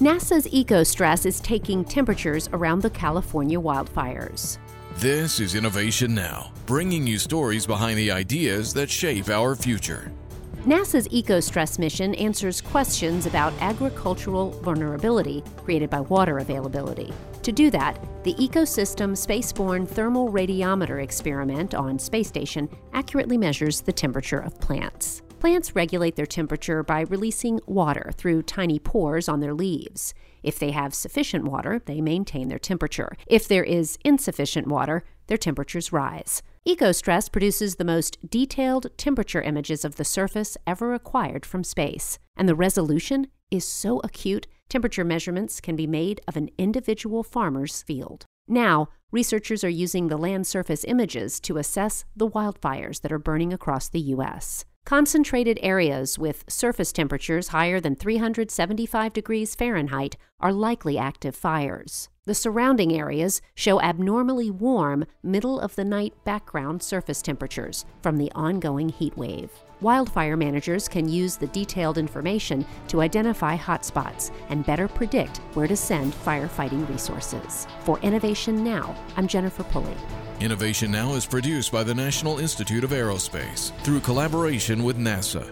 NASA's EcoStress is taking temperatures around the California wildfires. This is Innovation Now, bringing you stories behind the ideas that shape our future. NASA's EcoStress mission answers questions about agricultural vulnerability created by water availability. To do that, the Ecosystem Spaceborne Thermal Radiometer experiment on Space Station accurately measures the temperature of plants. Plants regulate their temperature by releasing water through tiny pores on their leaves. If they have sufficient water, they maintain their temperature. If there is insufficient water, their temperatures rise. EcoStress produces the most detailed temperature images of the surface ever acquired from space, and the resolution is so acute, temperature measurements can be made of an individual farmer's field. Now, researchers are using the land surface images to assess the wildfires that are burning across the U.S. Concentrated areas with surface temperatures higher than 375 degrees Fahrenheit are likely active fires. The surrounding areas show abnormally warm, middle of the night background surface temperatures from the ongoing heat wave. Wildfire managers can use the detailed information to identify hotspots and better predict where to send firefighting resources. For Innovation Now, I'm Jennifer Pulley. Innovation Now is produced by the National Institute of Aerospace through collaboration with NASA